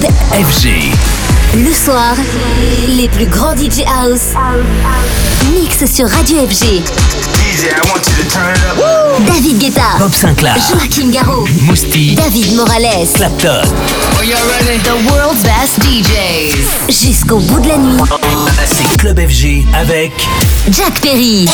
Club FG. Le soir, les plus grands DJ House mix sur Radio FG. David Guetta, Bob Sinclair, Joachim Garraud, Mousti, David Morales, Clapton. The world's best DJs. Jusqu'au bout de la nuit, C'est Club FG avec Jack Perry.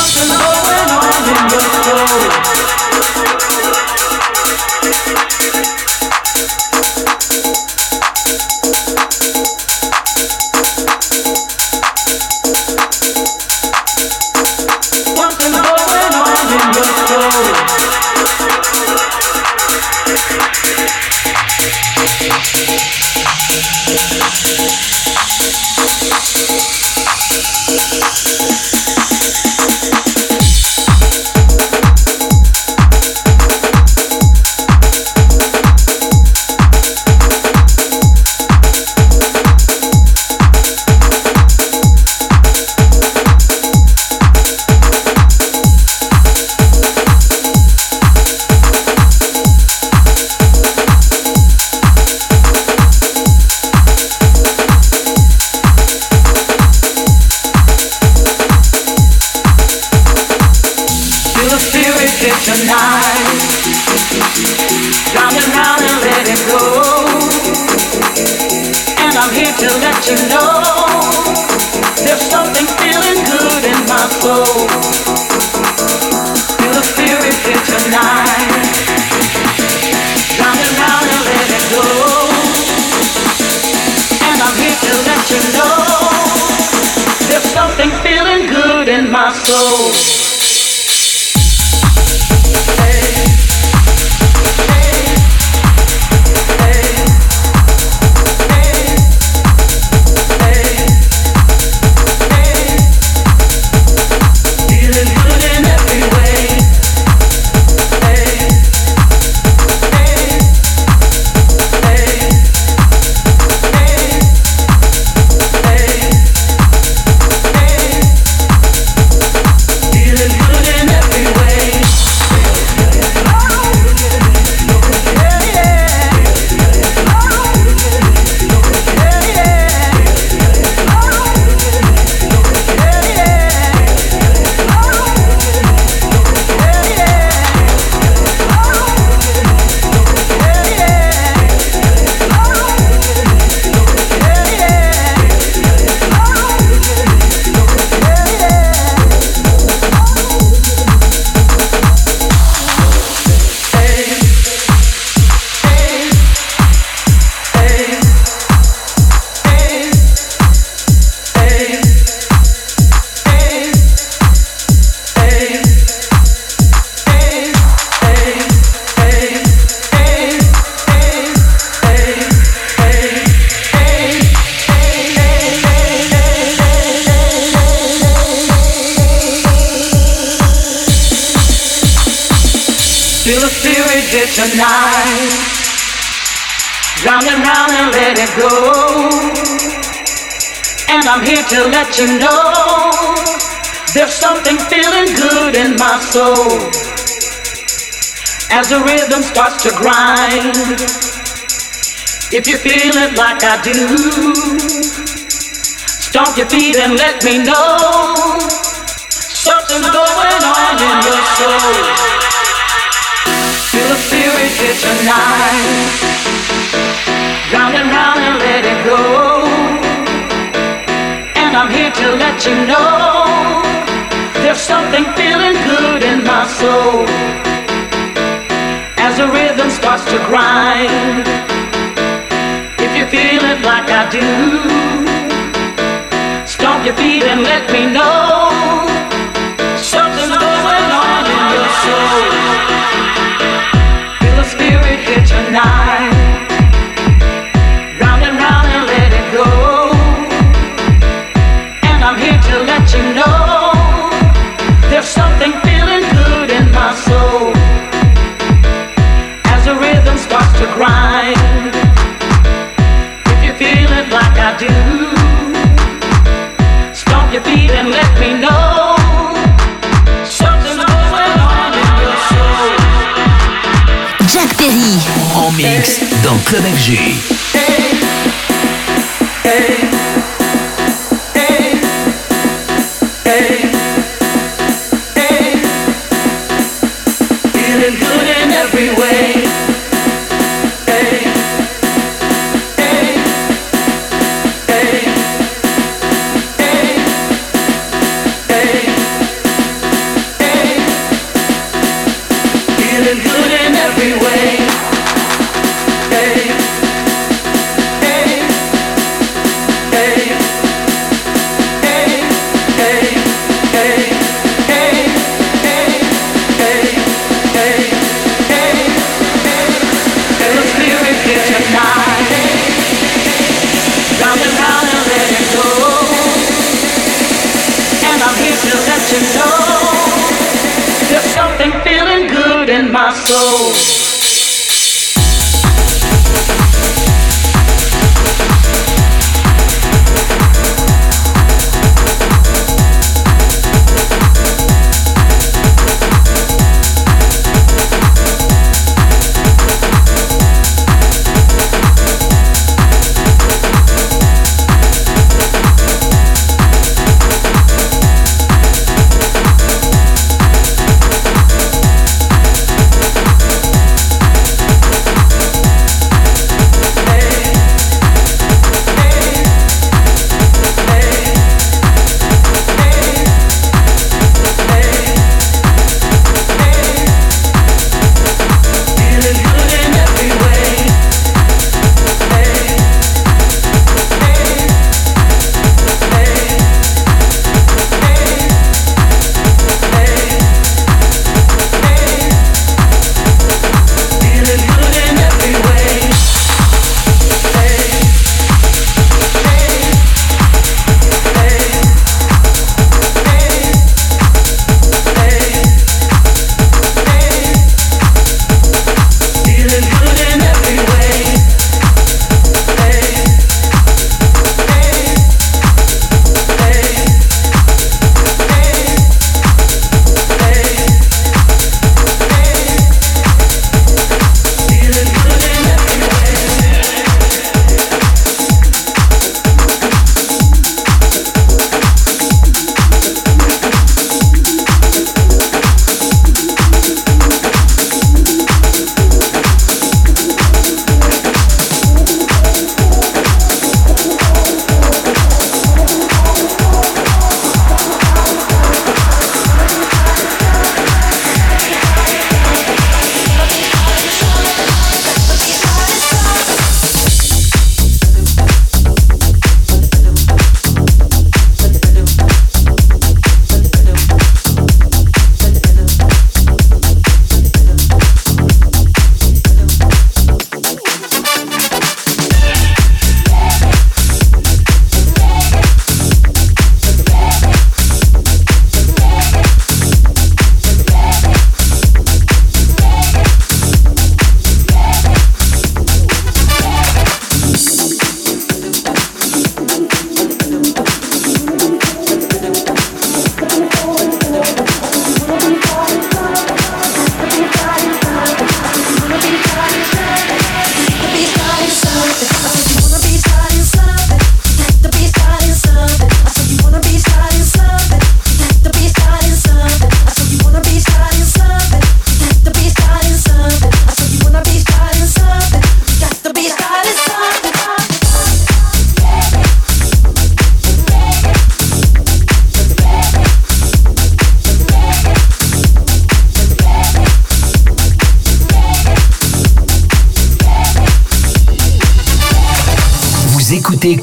In rhythm starts to grind, if you feel it like I do, stomp your feet and let me know something's going on in your soul. Feel the spirit hit tonight. Round and round and let it go. And I'm here to let you know there's something feeling good in my soul. As the rhythm starts to grind, if you feel it like I do, stomp your feet and let me know something's going on in your soul. Feel the spirit hit tonight. To grind, if you feel it like I do, stomp your feet and let me know something's going on in your soul. Jack Perry. en mix dans Club FG. Hey,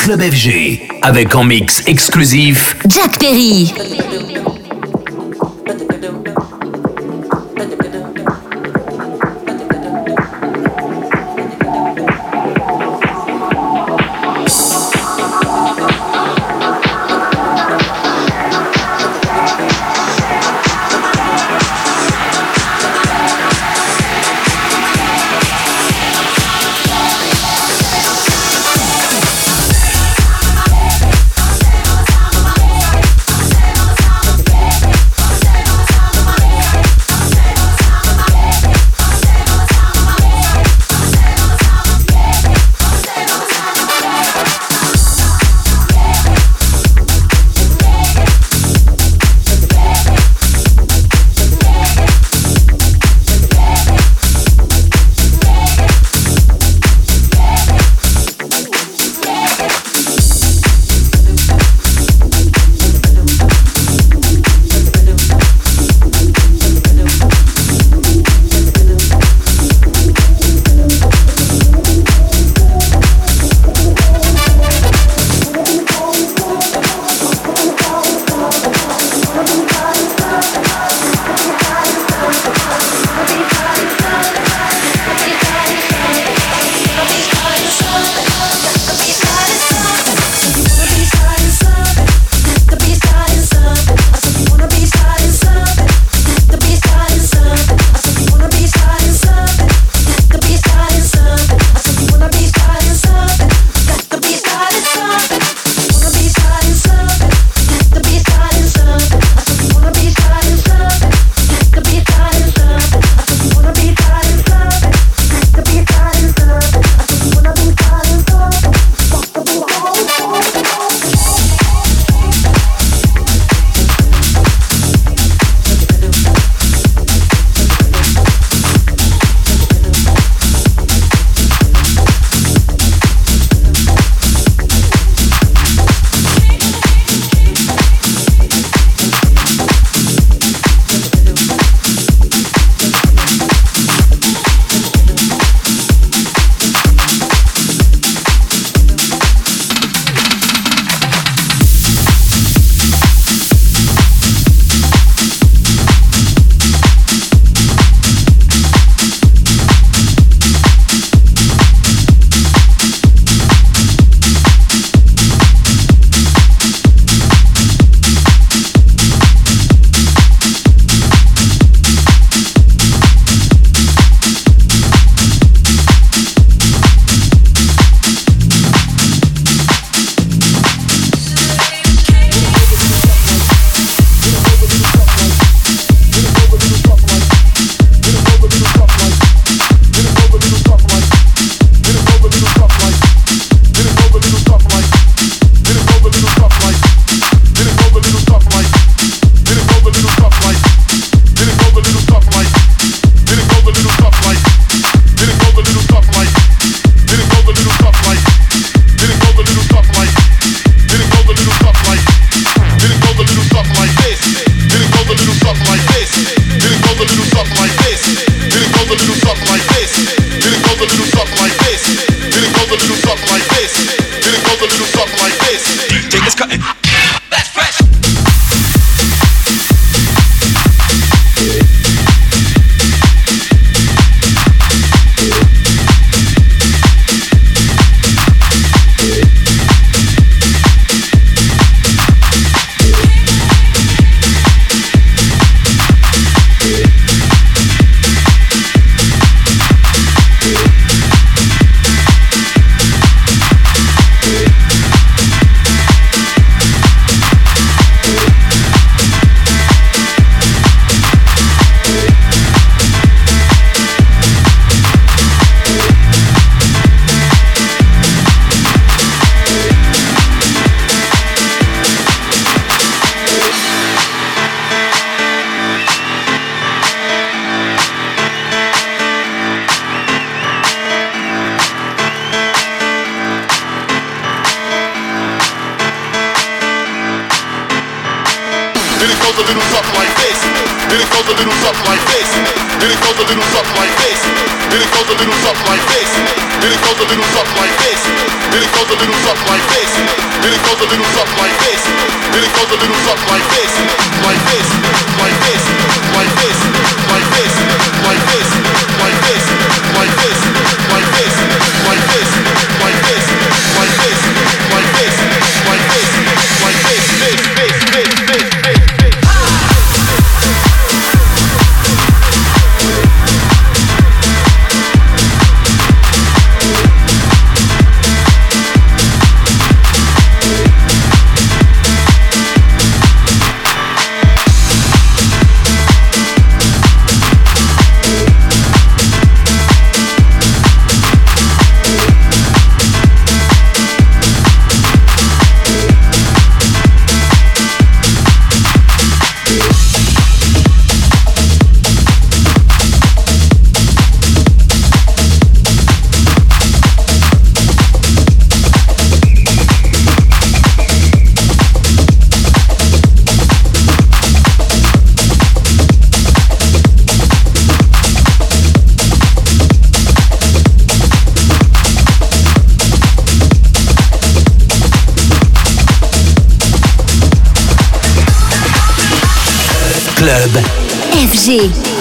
Club FG avec en mix exclusif Jack Perry.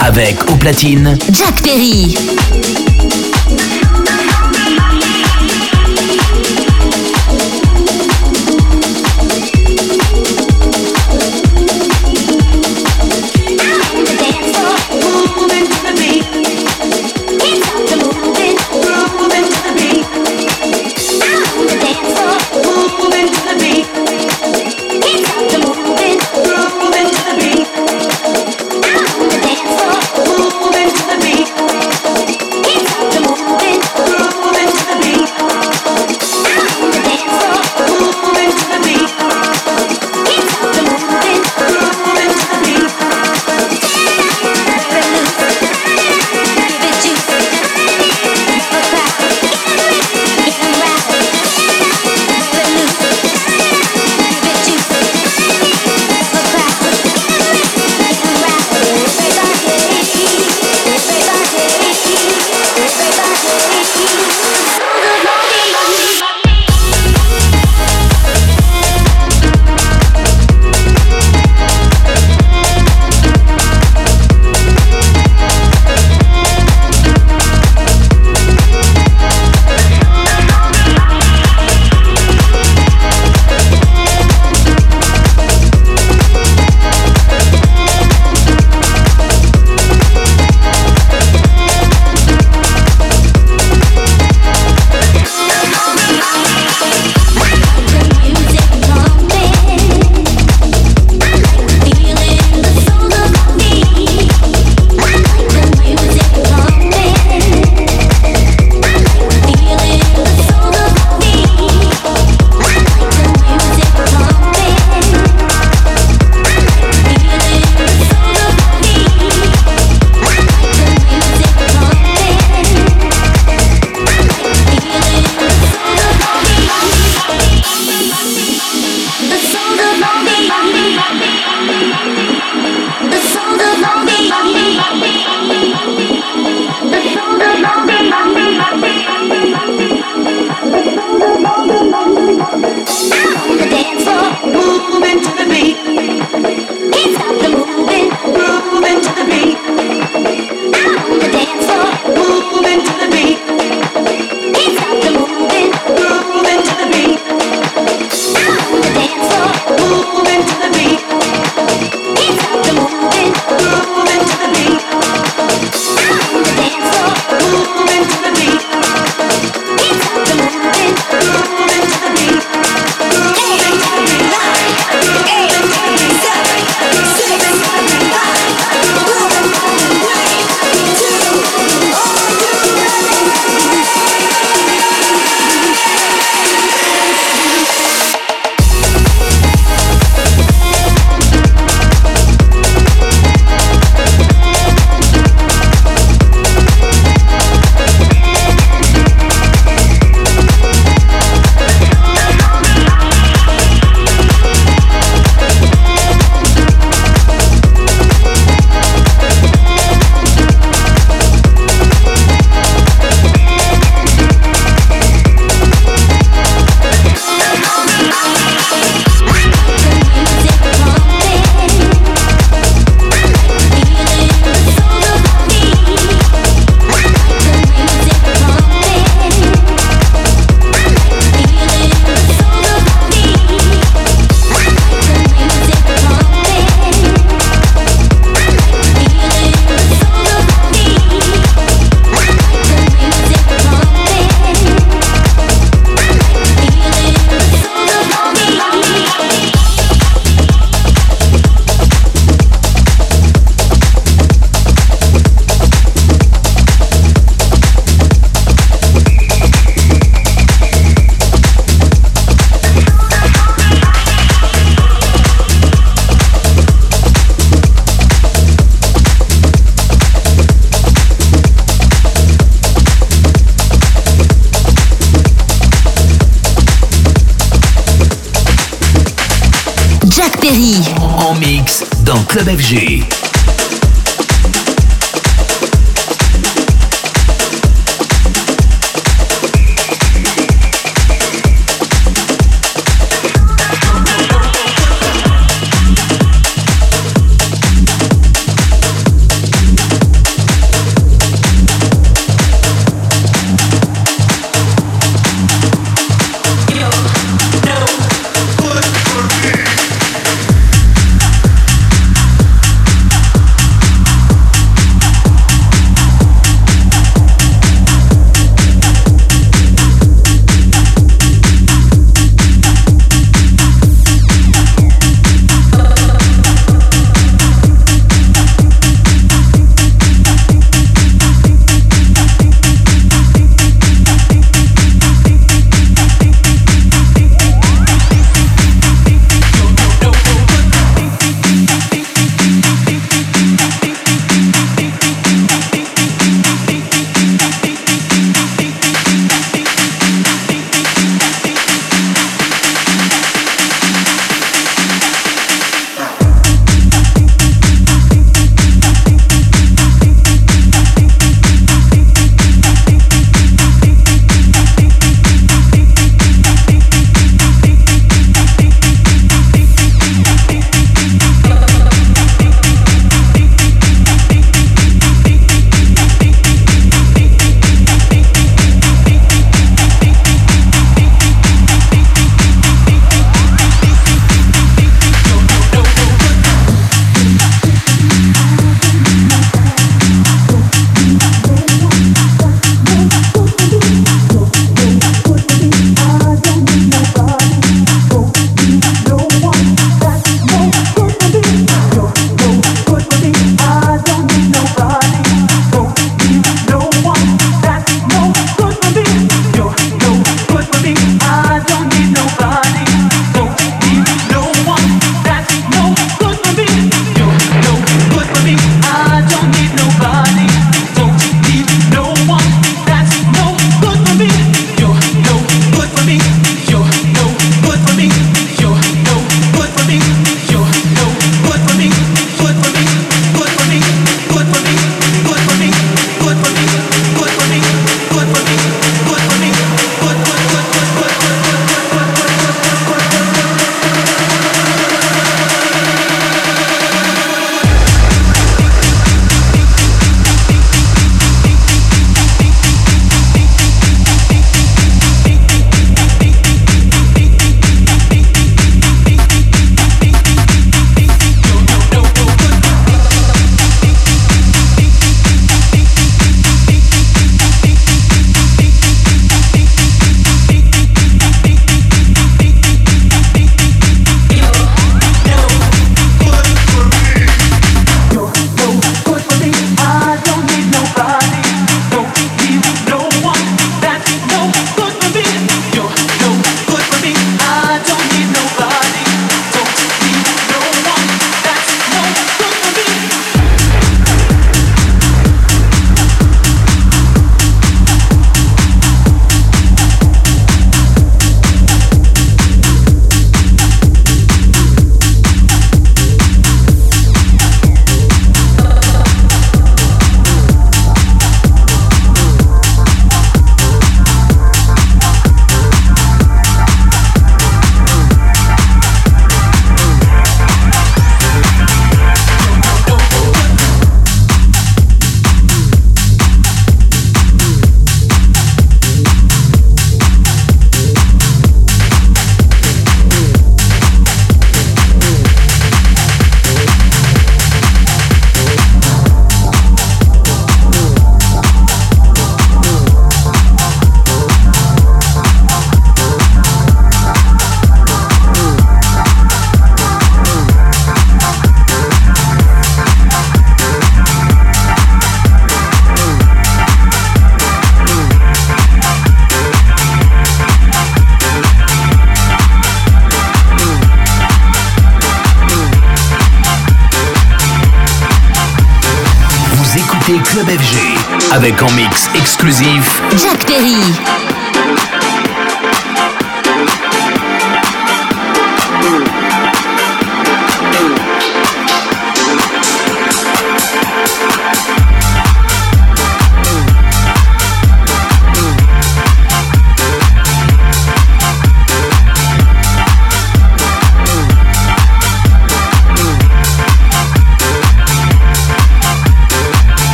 Avec au platine Jack Perry.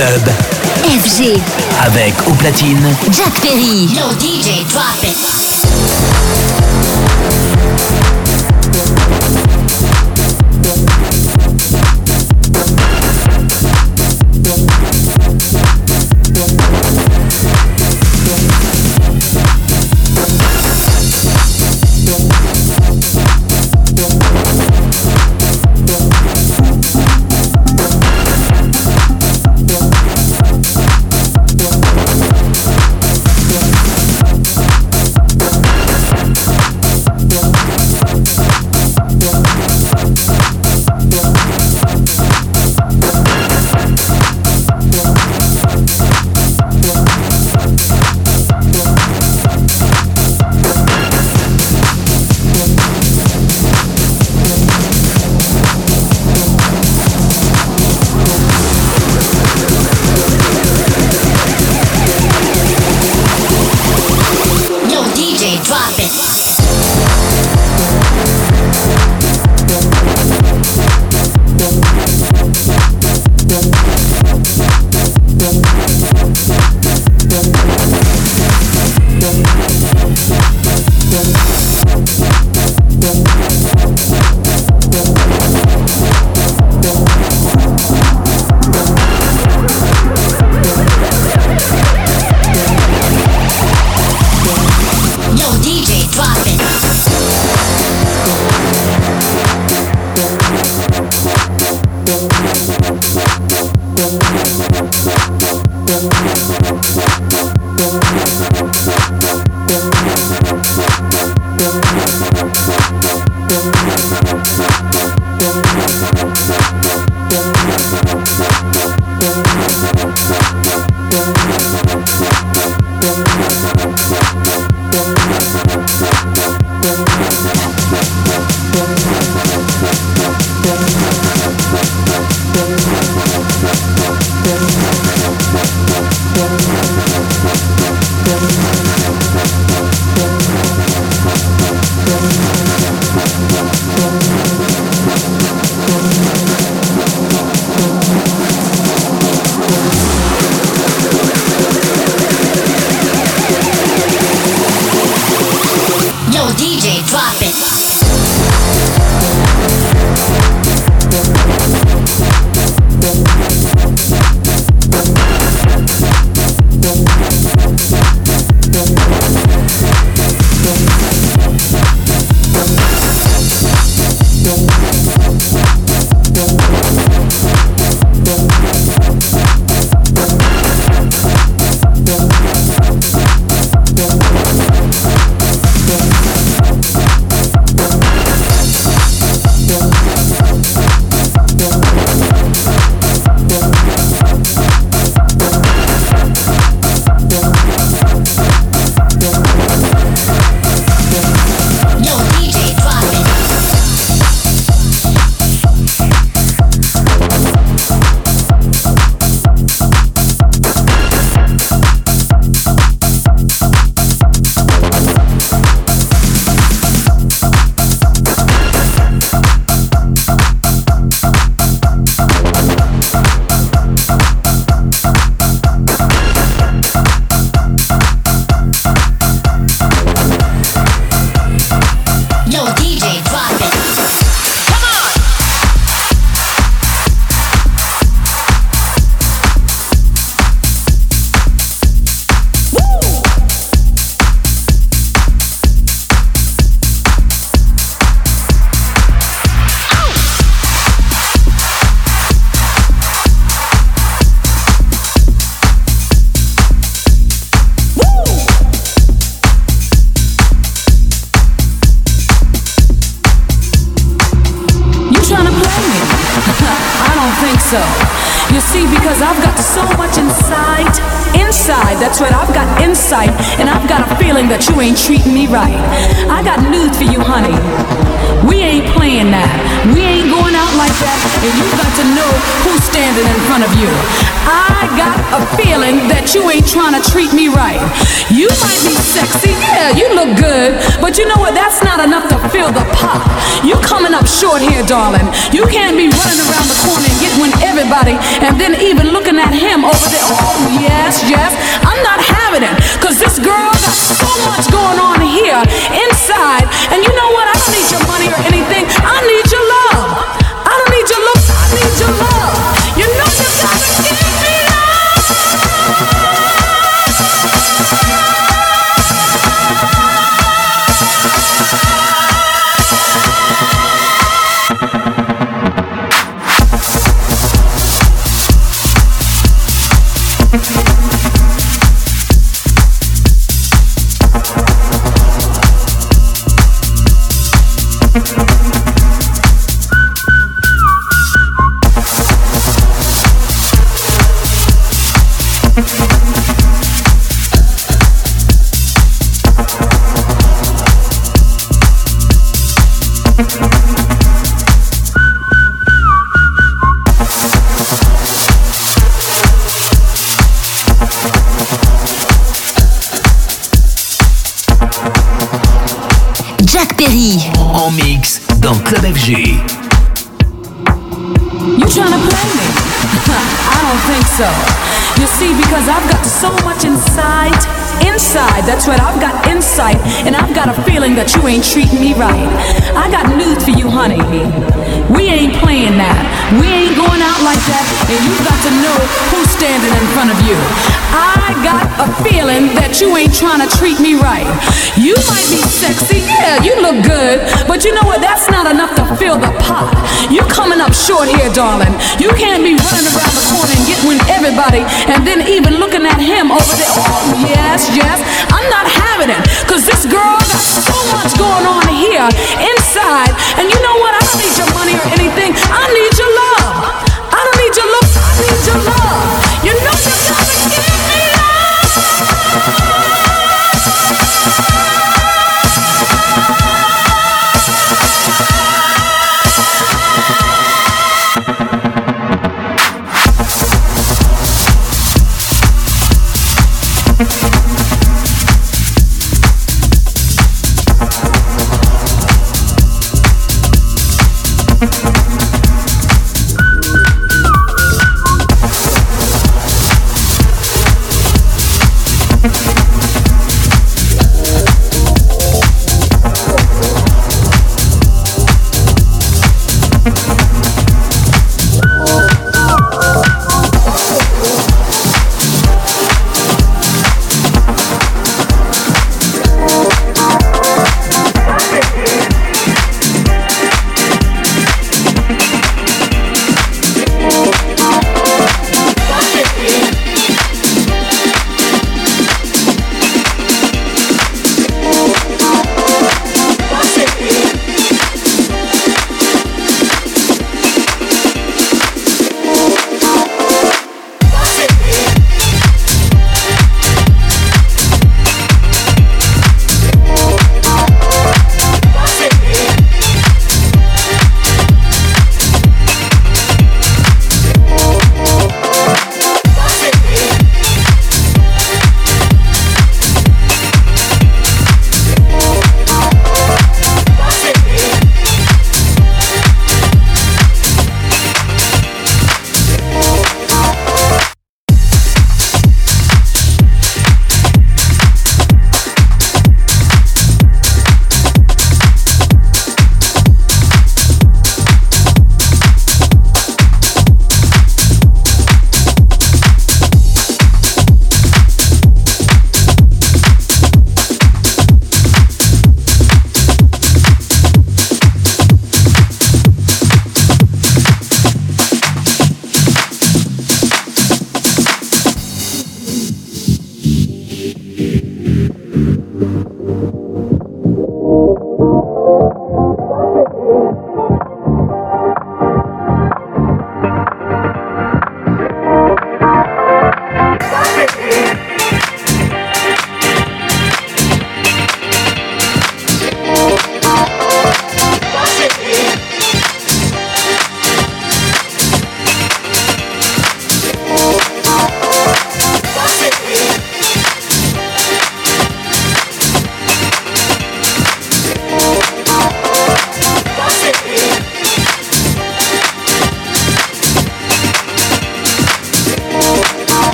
Club FG. Avec au platine Jack Perry. Yo DJ, drop it. Thank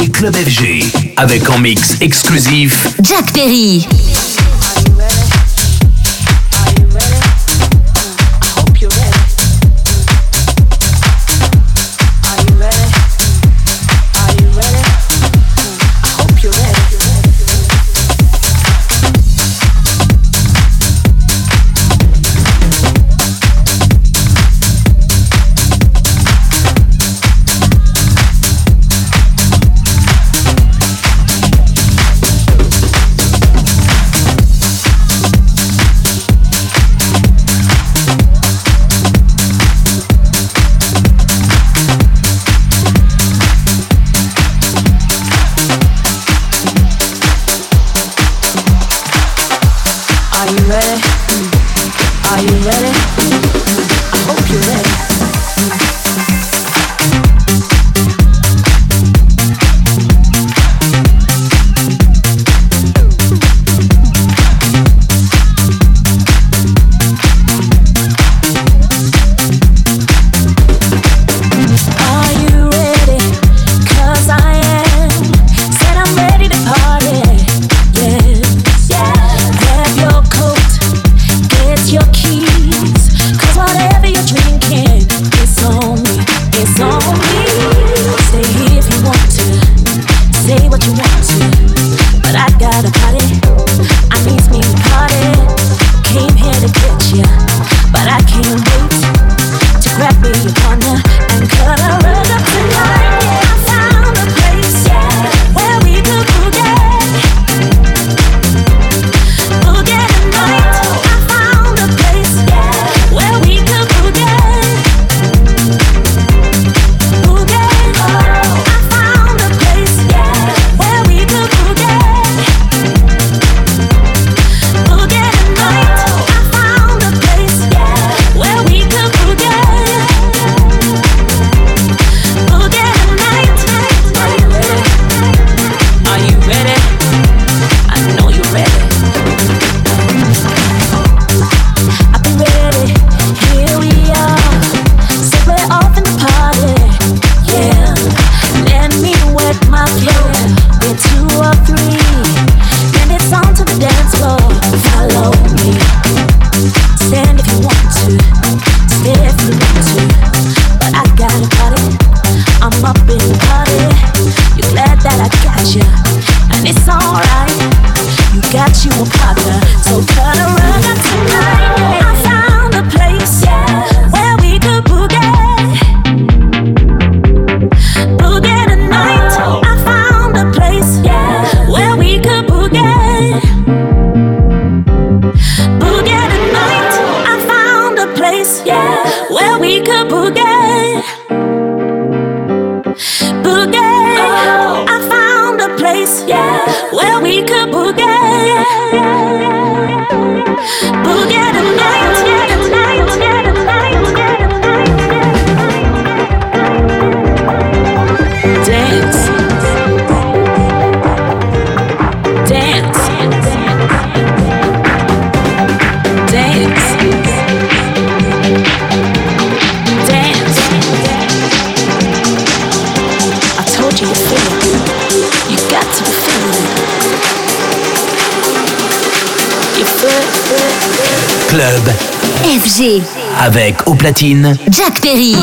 Club FG avec en mix exclusif Jack Perry. Avec au platine Jack Perry.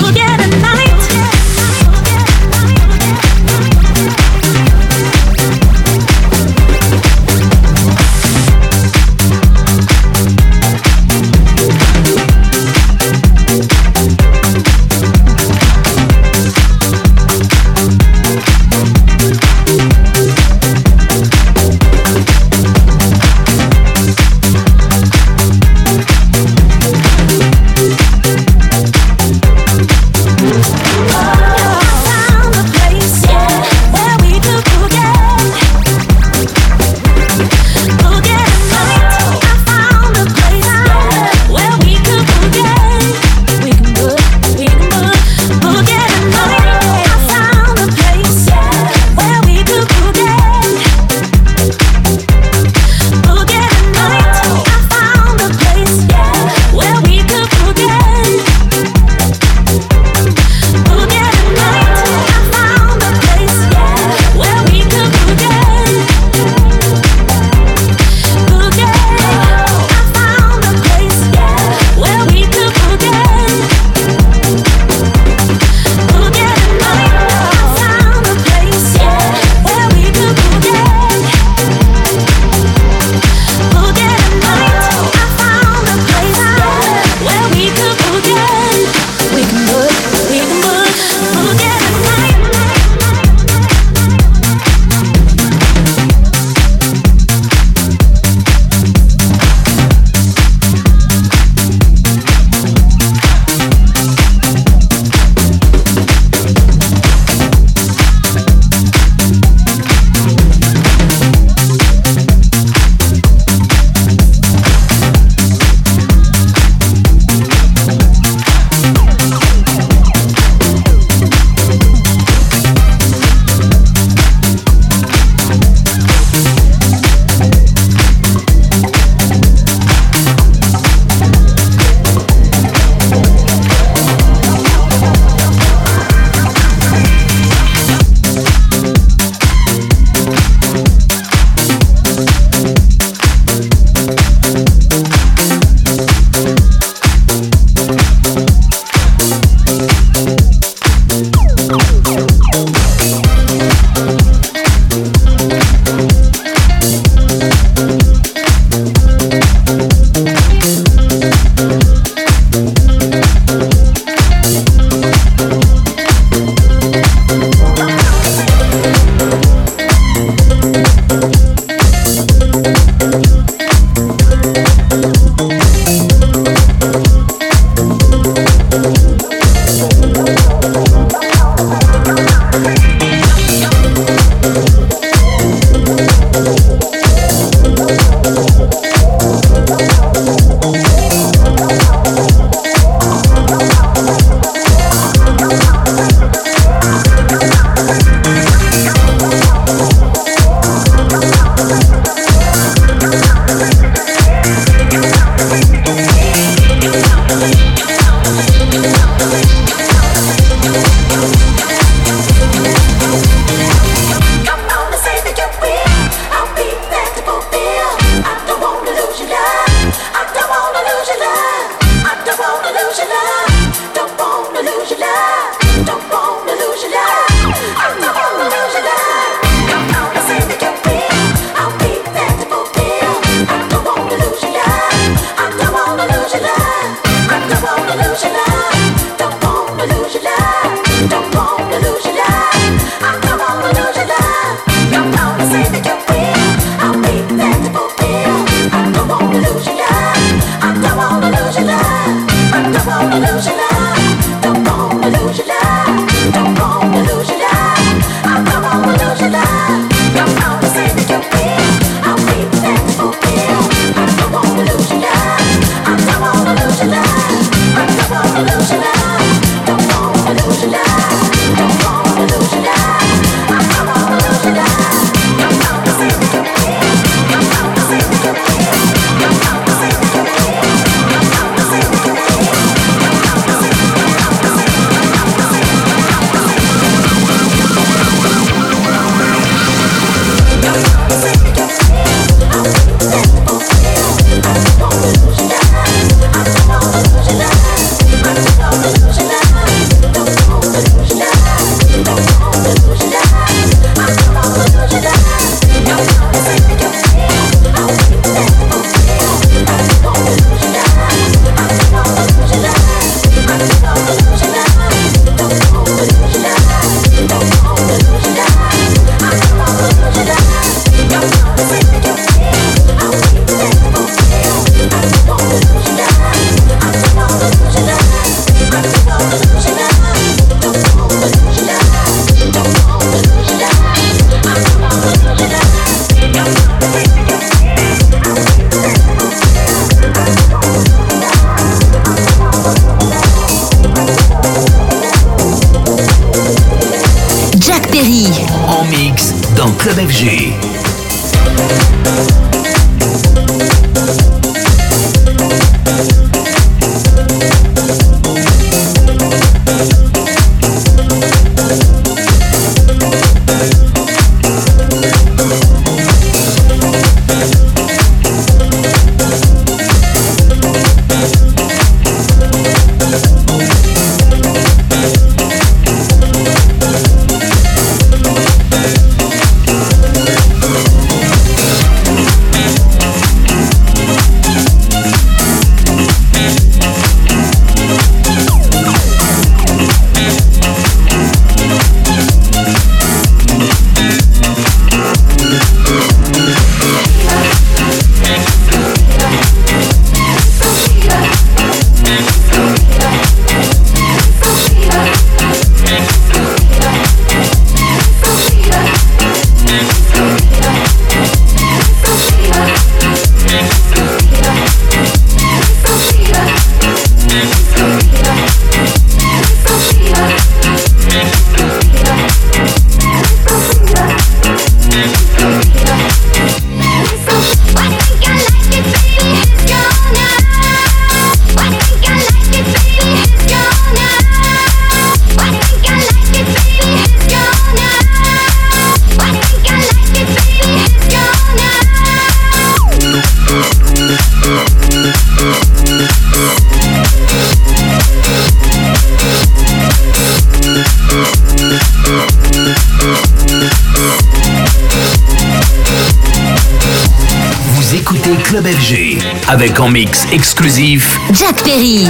Avec en mix exclusif Jack Perry.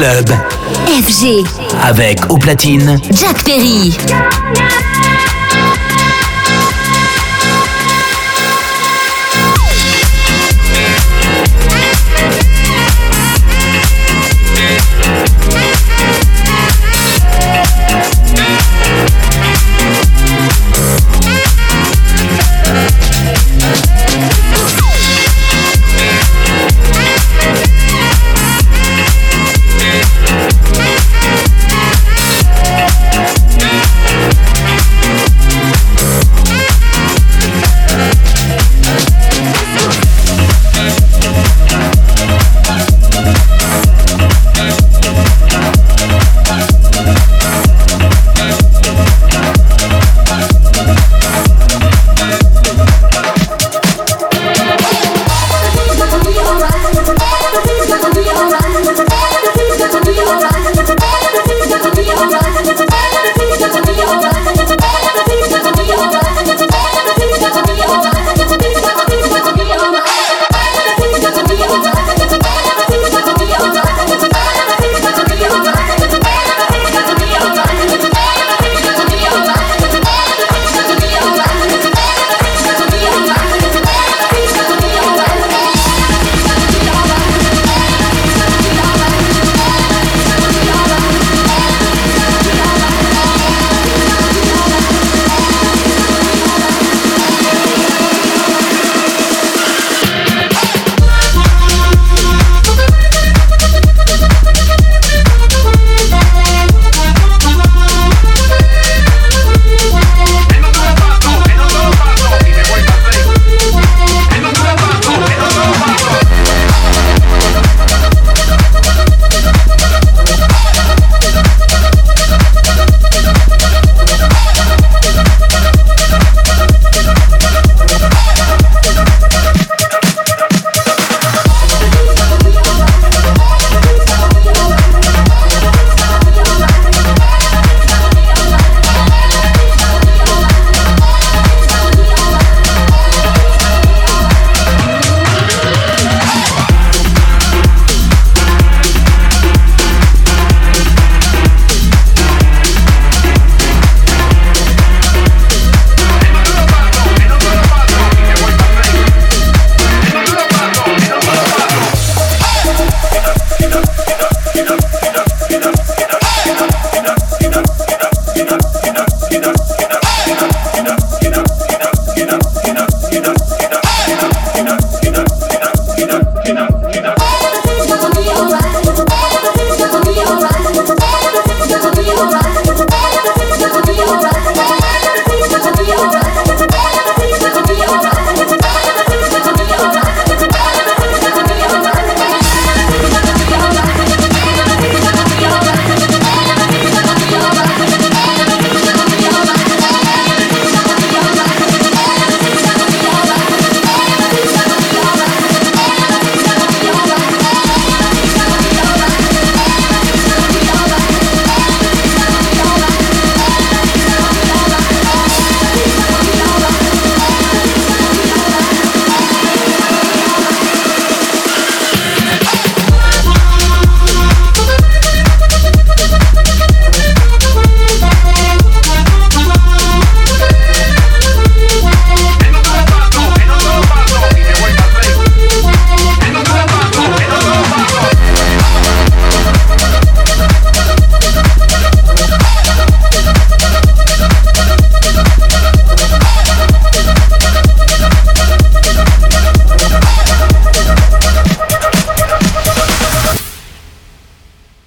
Club. FG. Avec au platine. Jack Perry.